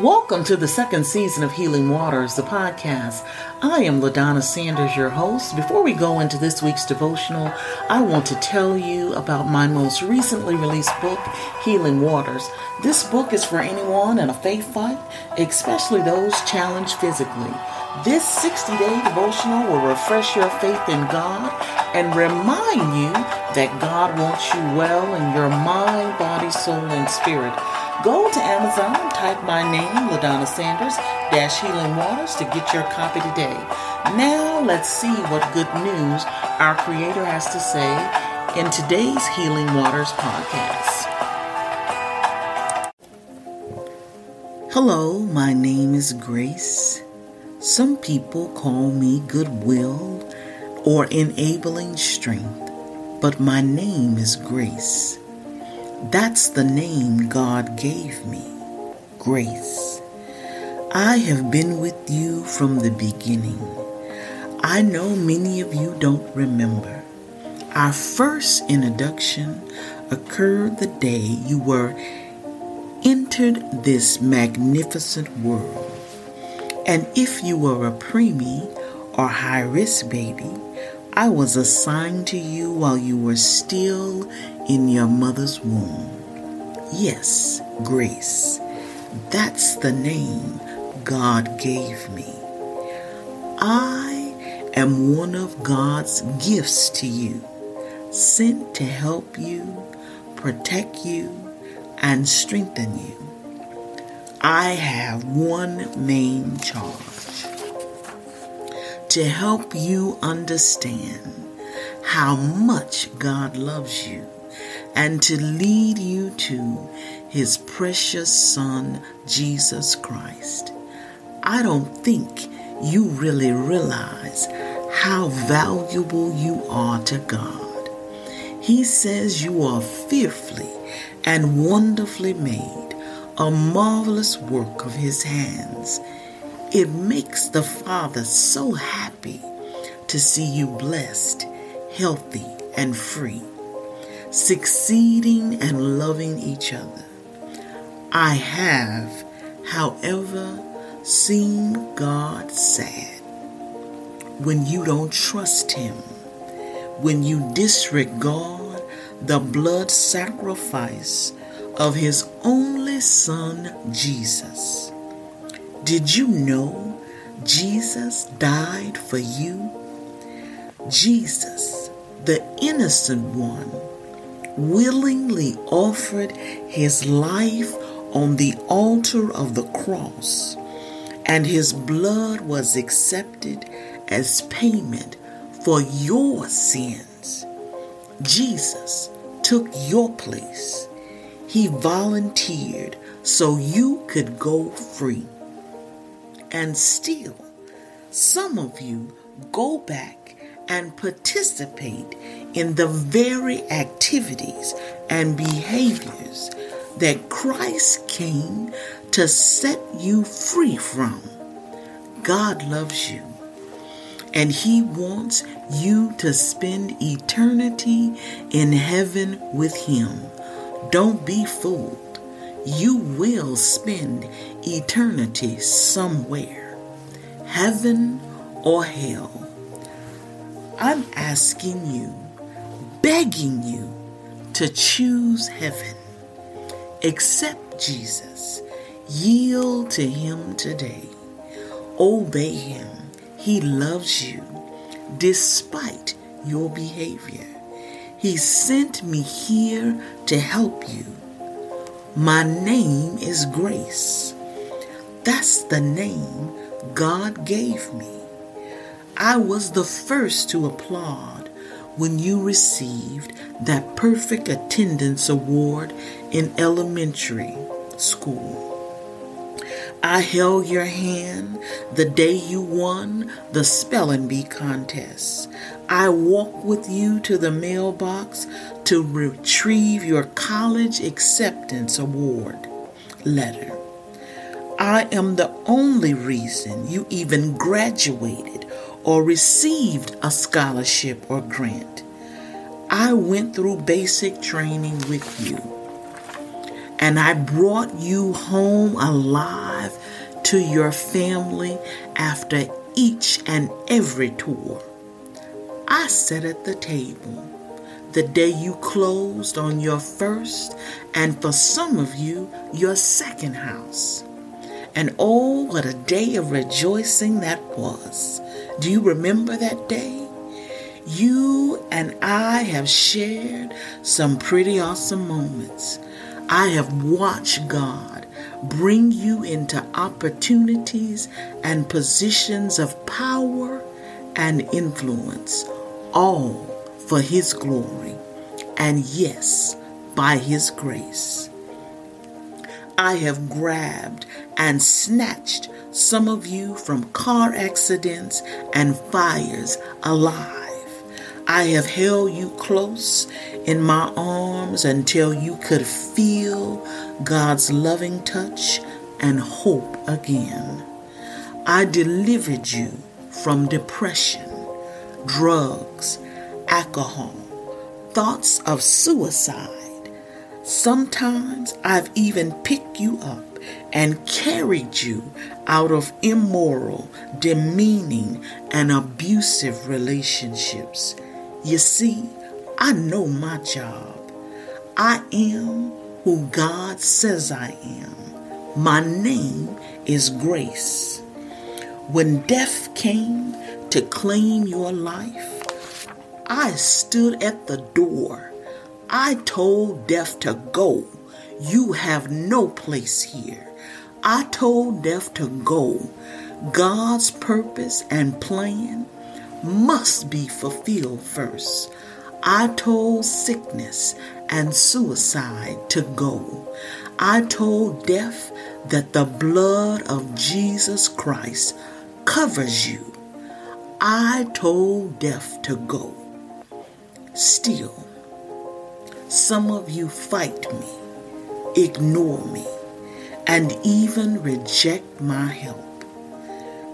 Welcome to the second season of Healing Waters, the podcast. I am LaDonna Sanders, your host. Before we go into this week's devotional, I want to tell you about my most recently released book, Healing Waters. This book is for anyone in a faith fight, especially those challenged physically. This 60 day devotional will refresh your faith in God and remind you that God wants you well in your mind, body, soul, and spirit. Go to Amazon, type my name, LaDonna Sanders, dash Healing Waters to get your copy today. Now let's see what good news our Creator has to say in today's Healing Waters podcast. Hello, my name is Grace. Some people call me Goodwill or Enabling Strength, but my name is Grace. That's the name God gave me grace. I have been with you from the beginning. I know many of you don't remember. Our first introduction occurred the day you were entered this magnificent world. And if you were a preemie or high risk baby, I was assigned to you while you were still in your mother's womb. Yes, Grace. That's the name God gave me. I am one of God's gifts to you, sent to help you, protect you, and strengthen you. I have one main charge to help you understand how much God loves you and to lead you to his precious Son, Jesus Christ. I don't think you really realize how valuable you are to God. He says you are fearfully and wonderfully made, a marvelous work of his hands. It makes the Father so happy to see you blessed, healthy, and free succeeding and loving each other. I have, however, seen God sad when you don't trust Him, when you disregard the blood sacrifice of His only Son, Jesus. Did you know Jesus died for you? Jesus, the innocent one, willingly offered his life on the altar of the cross, and his blood was accepted as payment for your sins. Jesus took your place. He volunteered so you could go free. And still, some of you go back and participate in the very activities and behaviors that Christ came to set you free from. God loves you, and He wants you to spend eternity in heaven with Him. Don't be fooled. You will spend eternity somewhere, heaven or hell. I'm asking you, begging you to choose heaven. Accept Jesus. Yield to Him today. Obey Him. He loves you despite your behavior. He sent me here to help you. My name is Grace. That's the name God gave me. I was the first to applaud when you received that perfect attendance award in elementary school. I held your hand the day you won the spelling bee contest. I walked with you to the mailbox to retrieve your college acceptance award letter. I am the only reason you even graduated or received a scholarship or grant. I went through basic training with you. And I brought you home alive to your family after each and every tour. I sat at the table the day you closed on your first, and for some of you, your second house. And oh, what a day of rejoicing that was. Do you remember that day? You and I have shared some pretty awesome moments. I have watched God bring you into opportunities and positions of power and influence, all for His glory, and yes, by His grace. I have grabbed and snatched some of you from car accidents and fires alive. I have held you close in my arms until you could feel God's loving touch and hope again. I delivered you from depression, drugs, alcohol, thoughts of suicide. Sometimes I've even picked you up and carried you out of immoral, demeaning, and abusive relationships. You see, I know my job. I am who God says I am. My name is Grace. When death came to claim your life, I stood at the door. I told death to go. You have no place here. I told death to go. God's purpose and plan must be fulfilled first. I told sickness and suicide to go. I told death that the blood of Jesus Christ covers you. I told death to go. Still, some of you fight me, ignore me, and even reject my help,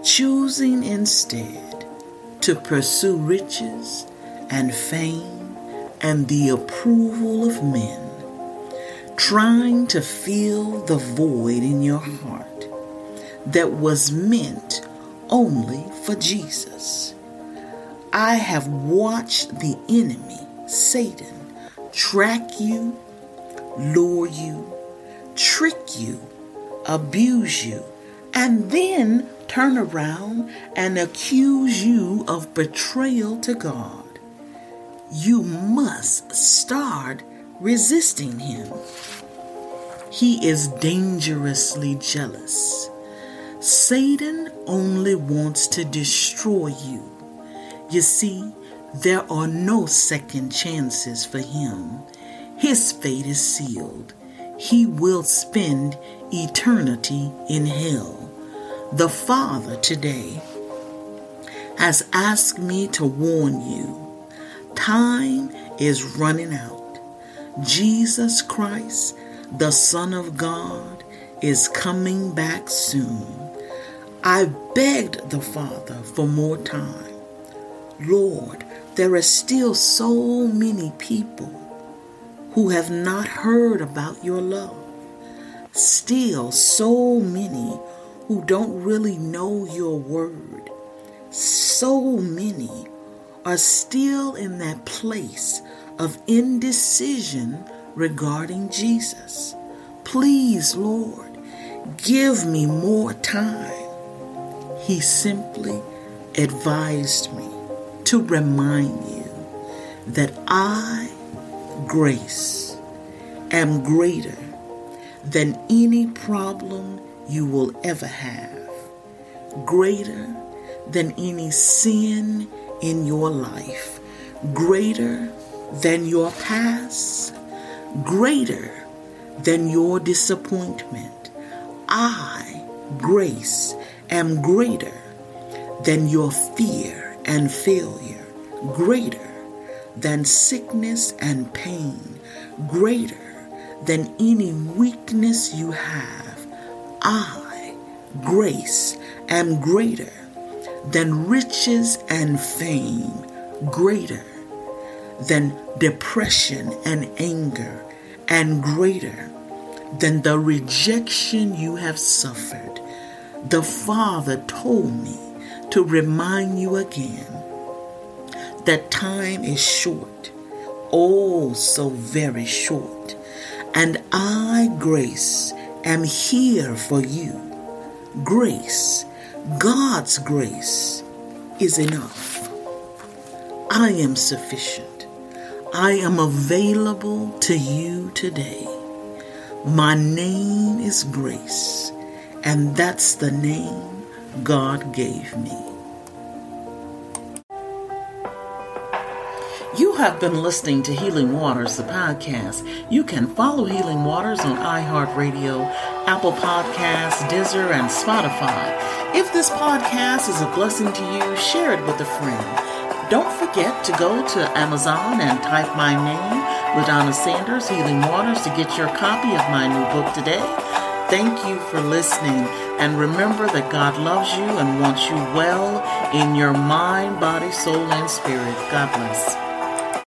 choosing instead to pursue riches and fame and the approval of men, trying to fill the void in your heart that was meant only for Jesus. I have watched the enemy, Satan, track you, lure you, trick you, abuse you, and then turn around and accuse you of betrayal to God you must start resisting him. He is dangerously jealous. Satan only wants to destroy you. You see, there are no second chances for him. His fate is sealed. He will spend eternity in hell. The Father today has asked me to warn you Time is running out. Jesus Christ, the Son of God, is coming back soon. I begged the Father for more time. Lord, there are still so many people who have not heard about your love. Still, so many who don't really know your word. So many are still in that place of indecision regarding Jesus. Please, Lord, give me more time. He simply advised me to remind you that I, grace, am greater than any problem you will ever have, greater than any sin in your life greater than your past, greater than your disappointment. I, Grace, am greater than your fear and failure, greater than sickness and pain, greater than any weakness you have. I, Grace, am greater than riches and fame, greater than depression and anger, and greater than the rejection you have suffered. The Father told me to remind you again that time is short, oh, so very short, and I, Grace, am here for you. Grace, God's grace, is enough. I am sufficient. I am available to you today. My name is Grace, and that's the name God gave me. Have been listening to Healing Waters, the podcast. You can follow Healing Waters on iHeartRadio, Apple Podcasts, Deezer, and Spotify. If this podcast is a blessing to you, share it with a friend. Don't forget to go to Amazon and type my name, LaDonna Sanders, Healing Waters, to get your copy of my new book today. Thank you for listening. And remember that God loves you and wants you well in your mind, body, soul, and spirit. God bless.